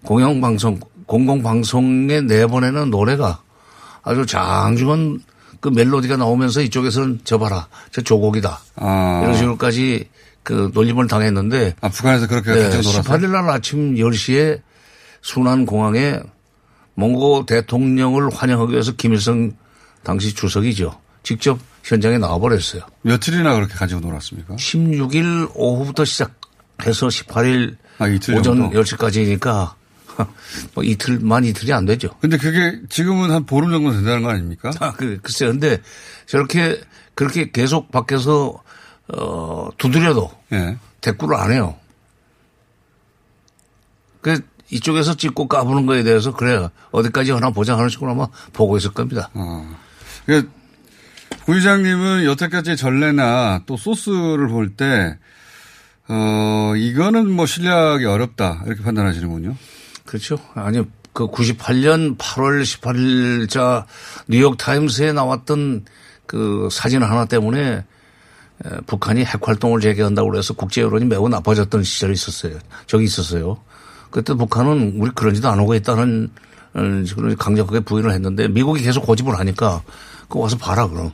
Speaker 10: 공영방송 공공방송에 내보내는 노래가 아주 장중한 그 멜로디가 나오면서 이쪽에서는 저 봐라 저 조곡이다
Speaker 5: 아.
Speaker 10: 이런 식으로까지 그 놀림을 당했는데
Speaker 5: 아, 북한에서 그렇게
Speaker 10: 네,
Speaker 5: 가지고 놀았어요?
Speaker 10: 18일 날 아침 10시에 순안 공항에 몽고 대통령을 환영하기 위해서 김일성 당시 주석이죠. 직접 현장에 나와버렸어요.
Speaker 5: 며칠이나 그렇게 가지고 놀았습니까?
Speaker 10: 16일 오후부터 시작해서 18일
Speaker 5: 이틀
Speaker 10: 오전
Speaker 5: 정도?
Speaker 10: 10시까지니까 뭐 이틀만 이틀이 안 되죠.
Speaker 5: 근데 그게 지금은 한 보름 정도 된다는 거 아닙니까?
Speaker 10: 아, 그, 글쎄, 근데 저렇게 그렇게 계속 밖에서 어, 두드려도
Speaker 5: 예.
Speaker 10: 대꾸를 안 해요. 그 이쪽에서 찍고 까부는 거에 대해서 그래 어디까지 하나 보자 하는 식으로 아마 보고 있을 겁니다.
Speaker 5: 그 부의장님은 여태까지 전례나 또 소스를 볼 때, 어, 이거는 뭐 신뢰하기 어렵다. 이렇게 판단하시는군요.
Speaker 10: 그렇죠. 아니, 그 98년 8월 18일자 뉴욕타임스에 나왔던 그 사진 하나 때문에 에, 북한이 핵 활동을 재개한다고 그래서 국제 여론이 매우 나빠졌던 시절이 있었어요. 저기 있었어요. 그때 북한은 우리 그런 짓도 안 하고 있다는 어, 그런 강력하게 부인을 했는데 미국이 계속 고집을 하니까 그거 와서 봐라 그럼.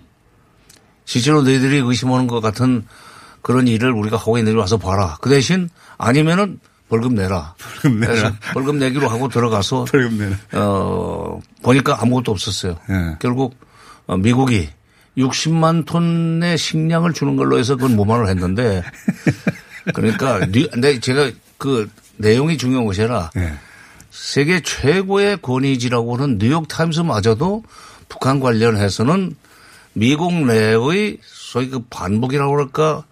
Speaker 10: 실제로 너희들이 의심하는 것 같은 그런 일을 우리가 하고 있는지 와서 봐라. 그 대신 아니면은 벌금 내라.
Speaker 5: 벌금 내라.
Speaker 10: 벌금 내기로 하고 들어가서
Speaker 5: 벌금 내라.
Speaker 10: 어 보니까 아무것도 없었어요.
Speaker 5: 예.
Speaker 10: 결국 어, 미국이 60만 톤의 식량을 주는 걸로 해서 그건 무마를 했는데 그러니까 뉴- 근데 제가 그 내용이 중요한 것이 아니라
Speaker 5: 예.
Speaker 10: 세계 최고의 권위지라고 하는 뉴욕 타임스마저도 북한 관련해서는 미국 내의 소위 그 반복이라고 그럴까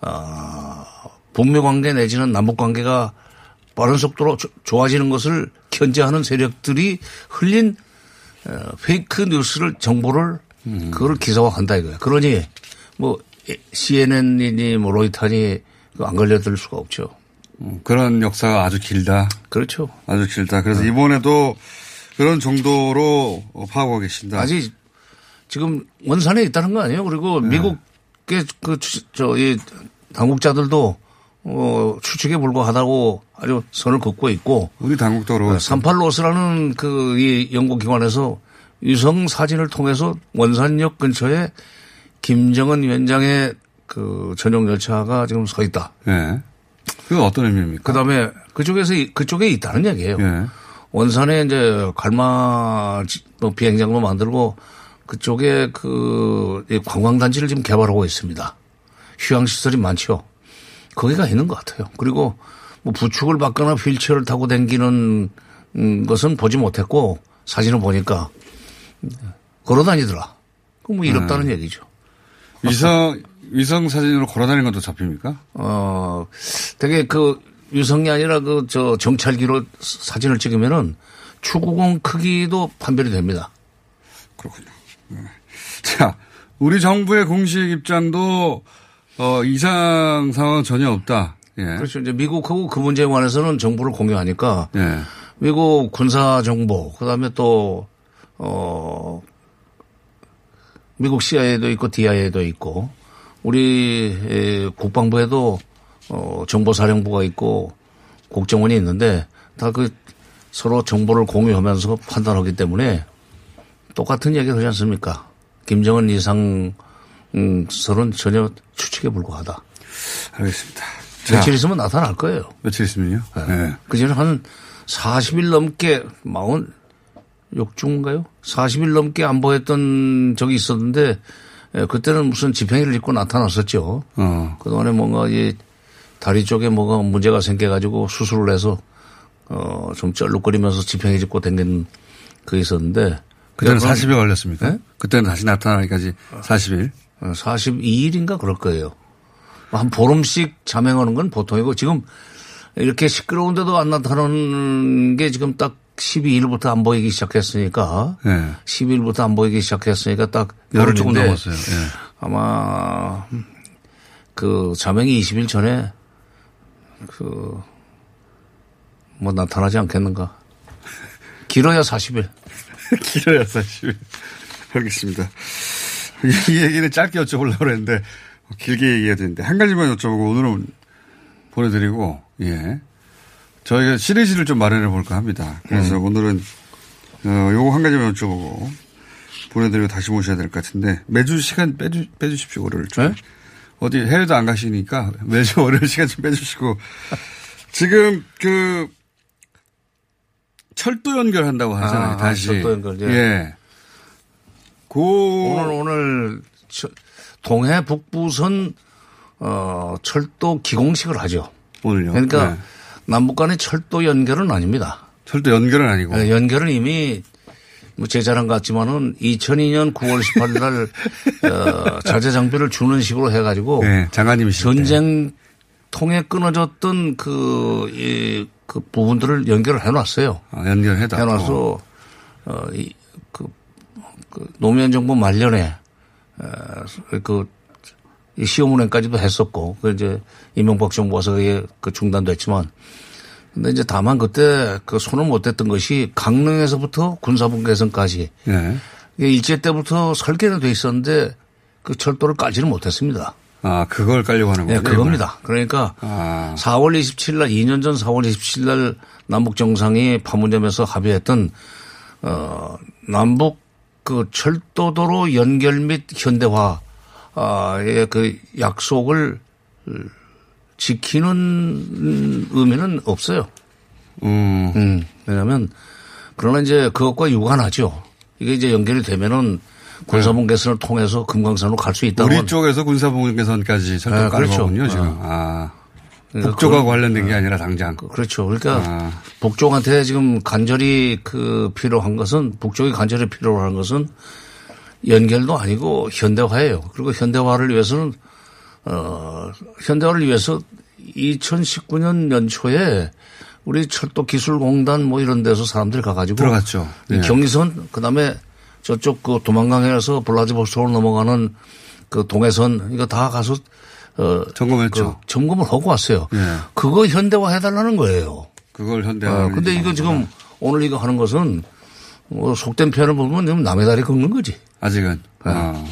Speaker 10: 아, 북미 관계 내지는 남북 관계가 빠른 속도로 조- 좋아지는 것을 견제하는 세력들이 흘린 어, 페이크 뉴스를 정보를 그걸 기사화한다 이거예요. 그러니 뭐 CNN이니 뭐 로이터니 안 걸려들 수가 없죠.
Speaker 5: 음, 그런 역사가 아주 길다.
Speaker 10: 그렇죠.
Speaker 5: 아주 길다. 그래서 이번에도 그런 정도로 파악하고 계신다.
Speaker 10: 아직 지금 원산에 있다는 거 아니에요? 그리고 미국의 그, 추- 저, 이 당국자들도 어, 추측에 불과하다고 아주 선을 긋고 있고.
Speaker 5: 우리 당국도 그러고.
Speaker 10: 산팔로스라는 그 이 연구 기관에서 위성 사진을 통해서 원산역 근처에 김정은 위원장의 그 전용 열차가 지금 서 있다.
Speaker 5: 예. 그건 어떤 의미입니까?
Speaker 10: 그 다음에 그쪽에서, 이- 그쪽에 있다는 얘기예요.
Speaker 5: 예.
Speaker 10: 원산에 이제 갈마 지- 뭐 비행장도 만들고 그쪽에 그이 관광단지를 지금 개발하고 있습니다. 휴양시설이 많죠. 거기가 있는 것 같아요. 그리고 뭐 부축을 받거나 휠체어를 타고 다니는 음, 것은 보지 못했고 사진을 보니까 걸어 다니더라. 그뭐 이롭다는
Speaker 5: 네.
Speaker 10: 얘기죠.
Speaker 5: 위성, 위성 사진으로 걸어 다니는 것도 잡힙니까?
Speaker 10: 어, 되게 그 유성이 아니라 그 저 정찰기로 사진을 찍으면은 추구공 크기도 판별이 됩니다.
Speaker 5: 자, 우리 정부의 공식 입장도 어, 이상 상황 전혀 없다. 예.
Speaker 10: 그렇죠. 이제 미국하고 그 문제에 관해서는 정보를 공유하니까
Speaker 5: 예.
Speaker 10: 미국 군사 정보, 그 다음에 또, 어, 미국 CIA도 있고 DIA도 있고 우리 에, 국방부에도 어, 정보사령부가 있고 국정원이 있는데 다 그 서로 정보를 공유하면서 판단하기 때문에 똑같은 얘기를 하지 않습니까? 김정은 이상 음, 설은 전혀 추측에 불과하다.
Speaker 5: 알겠습니다.
Speaker 10: 며칠 있으면 나타날 거예요.
Speaker 5: 며칠 있으면요? 네.
Speaker 10: 그 전에 한 40일 넘게 마흔 욕중인가요? 40일 넘게 안 보였던 적이 있었는데 예, 그때는 무슨 지팡이를 짚고 나타났었죠.
Speaker 5: 어.
Speaker 10: 그동안에 뭔가 이 다리 쪽에 뭐가 문제가 생겨가지고 수술을 해서 어, 좀 쩔룩거리면서 지팡이 짚고 댕긴 그 있었는데.
Speaker 5: 그때는
Speaker 10: 그건
Speaker 5: 40일 걸렸습니까?
Speaker 10: 네?
Speaker 5: 그때는 다시 나타나기까지 40일.
Speaker 10: 42일인가 그럴 거예요. 한 보름씩 잠행하는 건 보통이고 지금 이렇게 시끄러운데도 안 나타나는 게 지금 딱 12일부터 안 보이기 시작했으니까
Speaker 5: 네.
Speaker 10: 12일부터 안 보이기 시작했으니까 딱
Speaker 5: 열흘 조금
Speaker 10: 정도
Speaker 5: 넘었어요. 예.
Speaker 10: 아마 그 자명이 20일 전에 그 뭐 나타나지 않겠는가. 길어야 40일.
Speaker 5: 길어야 40일. 알겠습니다. 이, 이 얘기는 짧게 여쭤보려고 그랬는데 길게 얘기해야 되는데 한 가지만 여쭤보고 오늘은 보내드리고 예 저희가 시리즈를 좀 마련해 볼까 합니다. 그래서
Speaker 10: 음.
Speaker 5: 오늘은 어, 요거 한 가지만 여쭤보고 보내드리고 다시 모셔야 될 것 같은데 매주 시간 빼주, 빼주십시오 월요일 좀 어디 해외도 안 가시니까 매주 월요일 시간 좀 빼주시고 지금 그 철도 연결한다고 하잖아요.
Speaker 10: 아,
Speaker 5: 다시
Speaker 10: 철도 연결, 예.
Speaker 5: 예. 고
Speaker 10: 오늘 오늘 저- 동해 북부선 어 철도 기공식을 하죠.
Speaker 5: 오늘요.
Speaker 10: 그러니까
Speaker 5: 네.
Speaker 10: 남북 간의 철도 연결은 아닙니다.
Speaker 5: 철도 연결은 아니고.
Speaker 10: 네, 연결은 이미 뭐제 자랑 같지만은 2002년 9월 18일 날 어, 자재 장비를 주는 식으로 해가지고
Speaker 5: 네, 장관님이
Speaker 10: 전쟁 통해 끊어졌던 그, 이, 그 부분들을 연결을 해놨어요.
Speaker 5: 아, 연결해다.
Speaker 10: 해놔서 어, 이, 그, 그 노무현 정부 말년에 어, 그, 이 시험운행까지도 했었고, 그 이제 이명박 정부 와서 그게 그 중단됐지만, 근데 이제 다만 그때 그 손을 못 댔던 것이 강릉에서부터 군사분 개선까지
Speaker 5: 네.
Speaker 10: 일제 때부터 설계는 돼 있었는데 그 철도를 깔지는 못했습니다.
Speaker 5: 아, 그걸 깔려고 하는
Speaker 10: 네,
Speaker 5: 거죠.
Speaker 10: 그겁니다. 그러니까
Speaker 5: 아.
Speaker 10: 4월 27일 날 2년 전 4월 27일 날 남북 정상이 판문점에서 합의했던 어 남북 그 철도도로 연결 및 현대화의 그 약속을 지키는 의미는 없어요.
Speaker 5: 음.
Speaker 10: 왜냐하면 그러나 이제 그것과 유관하죠. 이게 이제 연결이 되면은 군사분 개선을 통해서 금강산으로 갈 수 있다고.
Speaker 5: 우리 쪽에서 군사분계선까지 철도
Speaker 10: 네,
Speaker 5: 깔는
Speaker 10: 그렇죠.
Speaker 5: 거군요, 지금.
Speaker 10: 어.
Speaker 5: 아. 북쪽하고
Speaker 10: 그런-
Speaker 5: 관련된 게 아니라 당장.
Speaker 10: 그렇죠. 그러니까
Speaker 5: 아.
Speaker 10: 북쪽한테 지금 간절히 그 필요한 것은 북쪽이 간절히 필요한 것은 연결도 아니고 현대화예요. 그리고 현대화를 위해서는 어 현대화를 위해서 2019년 연초에 우리 철도 기술공단 뭐 이런 데서 사람들이 가가지고
Speaker 5: 들어갔죠.
Speaker 10: 이
Speaker 5: 예.
Speaker 10: 경의선 그다음에 저쪽 그 도망강에서 블라디보스토크로 넘어가는 그 동해선 이거 다 가서 어
Speaker 5: 점검했죠.
Speaker 10: 그 점검을 하고 왔어요.
Speaker 5: 예.
Speaker 10: 그거 현대화 해달라는 거예요.
Speaker 5: 그걸 현대화.
Speaker 10: 아, 근데 이거 지금 오늘 이거 하는 것은 뭐 속된 표현을 보면 남의 다리 긁는 거지.
Speaker 5: 아직은. 아.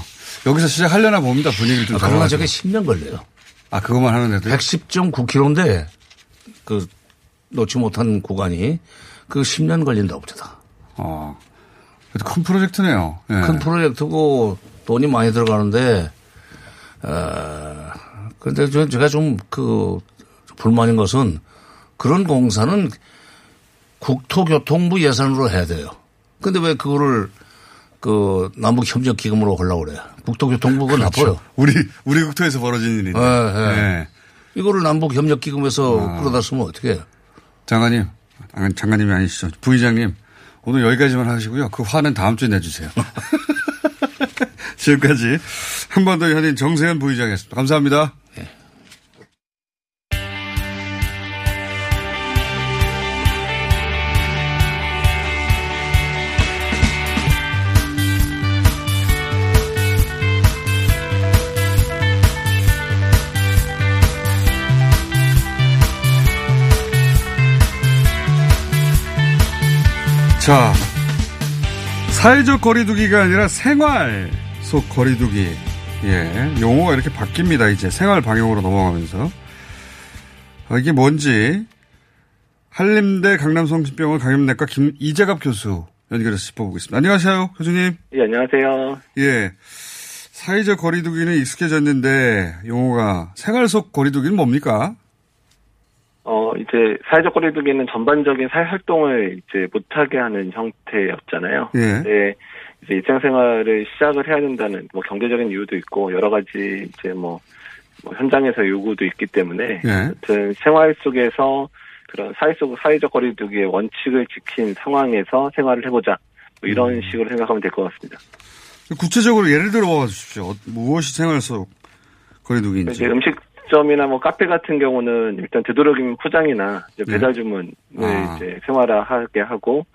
Speaker 5: 여기서 시작하려나 봅니다. 분위기를 좀
Speaker 10: 아, 그러나. 저게 10년 걸려요.
Speaker 5: 아, 그것만 하는데도.
Speaker 10: 110.9km인데 그 놓지 못한 구간이 그 10년 걸린다고 봅니다.
Speaker 5: 어. 그래도 큰 프로젝트네요. 예.
Speaker 10: 큰 프로젝트고 돈이 많이 들어가는데, 어, 근데 저- 제가 좀 그 불만인 것은 그런 공사는 국토교통부 예산으로 해야 돼요. 근데 왜 그거를 그 남북협력기금으로 하려고 그래요. 국토교통부가 나빠요.
Speaker 5: 우리, 우리 국토에서 벌어진 일인데.
Speaker 10: 예, 예.
Speaker 5: 예.
Speaker 10: 이거를 남북협력기금에서
Speaker 5: 아.
Speaker 10: 끌어다 쓰면 어떻게 해요?
Speaker 5: 장관님, 아, 장관님이 아니시죠. 부의장님, 오늘 여기까지만 하시고요. 그 화는 다음 주에 내주세요. 지금까지 한번더 현인 정세현 부의장이었습니다. 감사합니다. 자, 사회적 거리두기가 아니라 생활 속 거리두기. 예, 용어가 이렇게 바뀝니다. 이제 생활 방역으로 넘어가면서. 아, 이게 뭔지 한림대 강남성심병원 감염내과 김이재갑 교수 연결해서 짚어보겠습니다. 안녕하세요, 교수님.
Speaker 11: 예, 안녕하세요.
Speaker 5: 예. 사회적 거리두기는 익숙해졌는데 용어가 생활 속 거리두기는 뭡니까?
Speaker 11: 어, 이제 사회적 거리두기는 전반적인 사회 활동을 이제 못하게 하는 형태였잖아요.
Speaker 5: 예.
Speaker 11: 네, 이제 일상생활을 시작을 해야 된다는 뭐 경제적인 이유도 있고 여러 가지 이제 뭐, 뭐 현장에서 요구도 있기 때문에
Speaker 5: 예.
Speaker 11: 아무튼 생활 속에서 그런 사회 속 사회적 거리두기의 원칙을 지킨 상황에서 생활을 해보자 뭐 이런
Speaker 5: 음.
Speaker 11: 식으로 생각하면 될 것 같습니다.
Speaker 5: 구체적으로 예를 들어 주십시오. 무엇이 생활 속 거리두기인지.
Speaker 11: 이제 음식점이나 뭐 카페 같은 경우는 일단 되도록이면 포장이나 이제
Speaker 5: 네.
Speaker 11: 배달 주문을
Speaker 5: 아.
Speaker 11: 이제 생활화하게 하고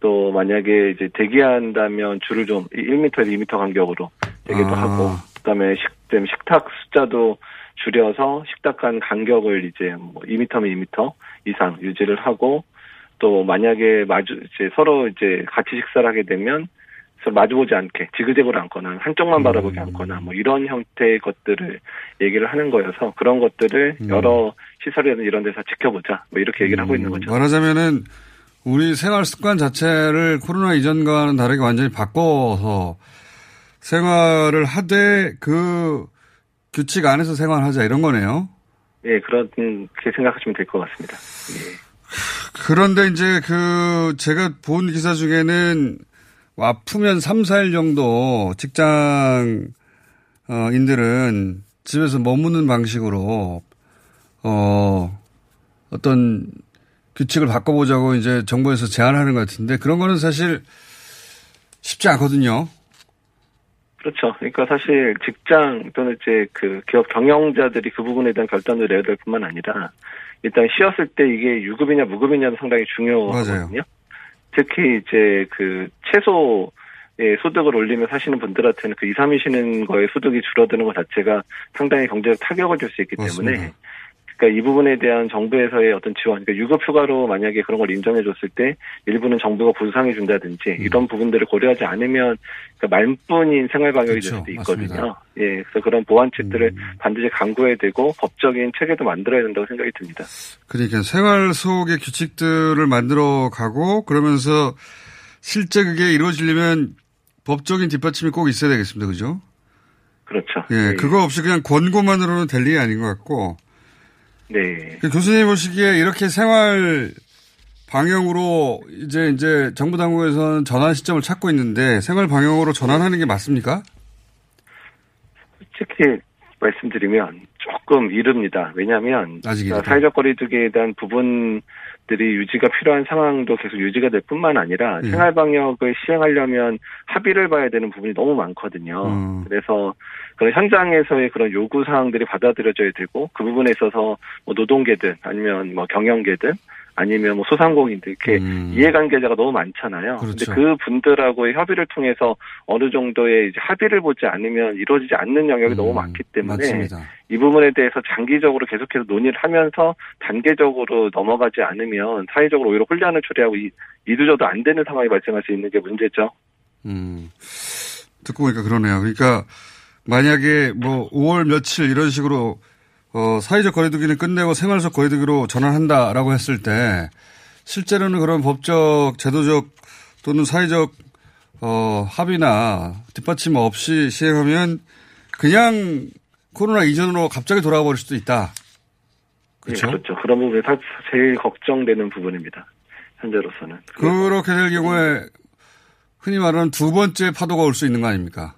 Speaker 11: 또 만약에 이제 대기한다면 줄을 좀 1m에서 2m 간격으로 되기도
Speaker 5: 아.
Speaker 11: 하고 그다음에 식, 그다음에 식탁 숫자도 줄여서 식탁 간 간격을 이제 뭐 2m면 2m 이상 유지를 하고 또 만약에 마주 이제 서로 이제 같이 식사를 하게 되면 서로 마주보지 않게 지그재그로 앉거나 한쪽만 바라보게 앉거나 뭐 이런 형태의 것들을 얘기를 하는 거여서 그런 것들을 여러 시설이나 이런 데서 지켜보자 뭐 이렇게 얘기를 하고 있는 거죠.
Speaker 5: 말하자면은 우리 생활 습관 자체를 코로나 이전과는 다르게 완전히 바꿔서 생활을 하되 그 규칙 안에서 생활하자 이런 거네요.
Speaker 11: 예, 그렇게 생각하시면 될 것 같습니다. 예.
Speaker 5: 그런데 이제 그 제가 본 기사 중에는 아프면 3, 4일 정도 직장인들은 집에서 머무는 방식으로 어 어떤 규칙을 바꿔보자고 이제 정부에서 제안하는 것 같은데 그런 거는 사실 쉽지 않거든요.
Speaker 11: 그렇죠. 그러니까 사실 직장 또는 이제 그 기업 경영자들이 그 부분에 대한 결단을 내야 될 뿐만 아니라 일단 쉬었을 때 이게 유급이냐 무급이냐도 상당히 중요하거든요. 특히 이제 그 최소 의 소득을 올리며 사시는 분들한테는 그 2, 3일 쉬는 거에 소득이 줄어드는 것 자체가 상당히 경제적 타격을 줄 수 있기 때문에
Speaker 5: 맞습니다.
Speaker 11: 그러니까 이 부분에 대한 정부에서의 어떤 지원, 그러니까 유급 휴가로 만약에 그런 걸 인정해 줬을 때 일부는 정부가 보상해 준다든지
Speaker 5: 음.
Speaker 11: 이런 부분들을 고려하지 않으면 그러니까 말뿐인 생활 방역이 될
Speaker 5: 그렇죠.
Speaker 11: 수도 있거든요.
Speaker 5: 맞습니다. 음.
Speaker 11: 예, 그래서 그런 보완책들을 반드시 강구해야 되고 법적인 체계도 만들어야 된다고 생각이 듭니다.
Speaker 5: 그러니까 생활 속의 규칙들을 만들어 가고 그러면서 실제 그게 이루어지려면 법적인 뒷받침이 꼭 있어야 되겠습니다. 그죠?
Speaker 11: 그렇죠.
Speaker 5: 예, 그거 없이 그냥 권고만으로는 될 일이 아닌 것 같고.
Speaker 11: 네.
Speaker 5: 그 교수님 보시기에 이렇게 생활 방역으로 이제 이제 정부 당국에서는 전환 시점을 찾고 있는데 생활 방역으로 전환하는 게 맞습니까?
Speaker 11: 솔직히 말씀드리면 조금 이릅니다. 왜냐하면
Speaker 5: 아직 이르다.
Speaker 11: 사회적 거리두기에 대한 부분들이 유지가 필요한 상황도 계속 유지가 될 뿐만 아니라
Speaker 5: 예.
Speaker 11: 생활 방역을 시행하려면 합의를 봐야 되는 부분이 너무 많거든요.
Speaker 5: 음.
Speaker 11: 그래서 그런 현장에서의 그런 요구 사항들이 받아들여져야 되고 그 부분에 있어서 뭐 노동계든 아니면 뭐 경영계든 아니면 뭐 소상공인들 이렇게 이해관계자가 너무 많잖아요.
Speaker 5: 음. 그렇죠.
Speaker 11: 그 분들하고의 협의를 통해서 어느 정도의 이제 합의를 보지 않으면 이루어지지 않는 영역이 너무 많기 때문에
Speaker 5: 음. 맞습니다.
Speaker 11: 이 부분에 대해서 장기적으로 계속해서 논의를 하면서 단계적으로 넘어가지 않으면 사회적으로 오히려 혼란을 초래하고 이, 이도저도 안 되는 상황이 발생할 수 있는 게 문제죠.
Speaker 5: 음. 듣고 보니까 그러네요. 그러니까 만약에 뭐 5월 며칠 이런 식으로 어, 사회적 거리두기는 끝내고 생활적 거리두기로 전환한다라고 했을 때 실제로는 그런 법적, 제도적 또는 사회적 어, 합의나 뒷받침 없이 시행하면 그냥 코로나 이전으로 갑자기 돌아가 버릴 수도 있다. 그렇죠?
Speaker 11: 예, 그렇죠. 그런 부분이 사- 제일 걱정되는 부분입니다. 현재로서는.
Speaker 5: 그렇게 될 경우에 흔히 말하는 두 번째 파도가 올 수 있는 거 아닙니까?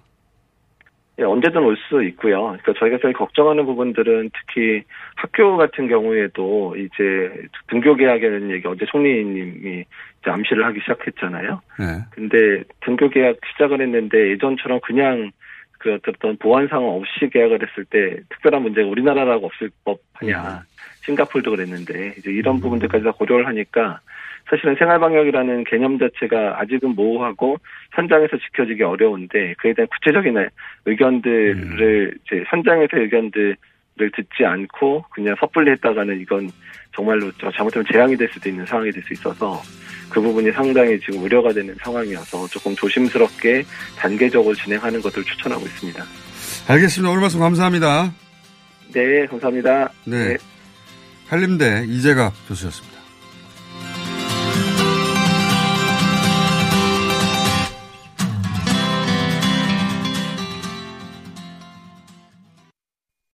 Speaker 11: 예, 언제든 올 수 있고요. 그러니까 저희가 제일 걱정하는 부분들은 특히 학교 같은 경우에도 이제 등교 계약이라는 얘기 어제 총리님이 이제 암시를 하기 시작했잖아요.
Speaker 5: 네.
Speaker 11: 근데 등교 계약 시작을 했는데 예전처럼 그냥 그 어떤 보안 상황 없이 계약을 했을 때 특별한 문제가 우리나라라고 없을 법하냐. 싱가폴도 그랬는데 이제 이런 부분들까지 다 고려를 하니까 사실은 생활방역이라는 개념 자체가 아직은 모호하고 현장에서 지켜지기 어려운데 그에 대한 구체적인 의견들을 이제 현장에서 의견들을 듣지 않고 그냥 섣불리 했다가는 이건 정말로 저 잘못하면 재앙이 될 수도 있는 상황이 될 수 있어서 그 부분이 상당히 지금 우려가 되는 상황이어서 조금 조심스럽게 단계적으로 진행하는 것을 추천하고 있습니다.
Speaker 5: 알겠습니다. 오늘 말씀 감사합니다.
Speaker 11: 네, 감사합니다.
Speaker 5: 네. 한림대 이재갑 교수였습니다.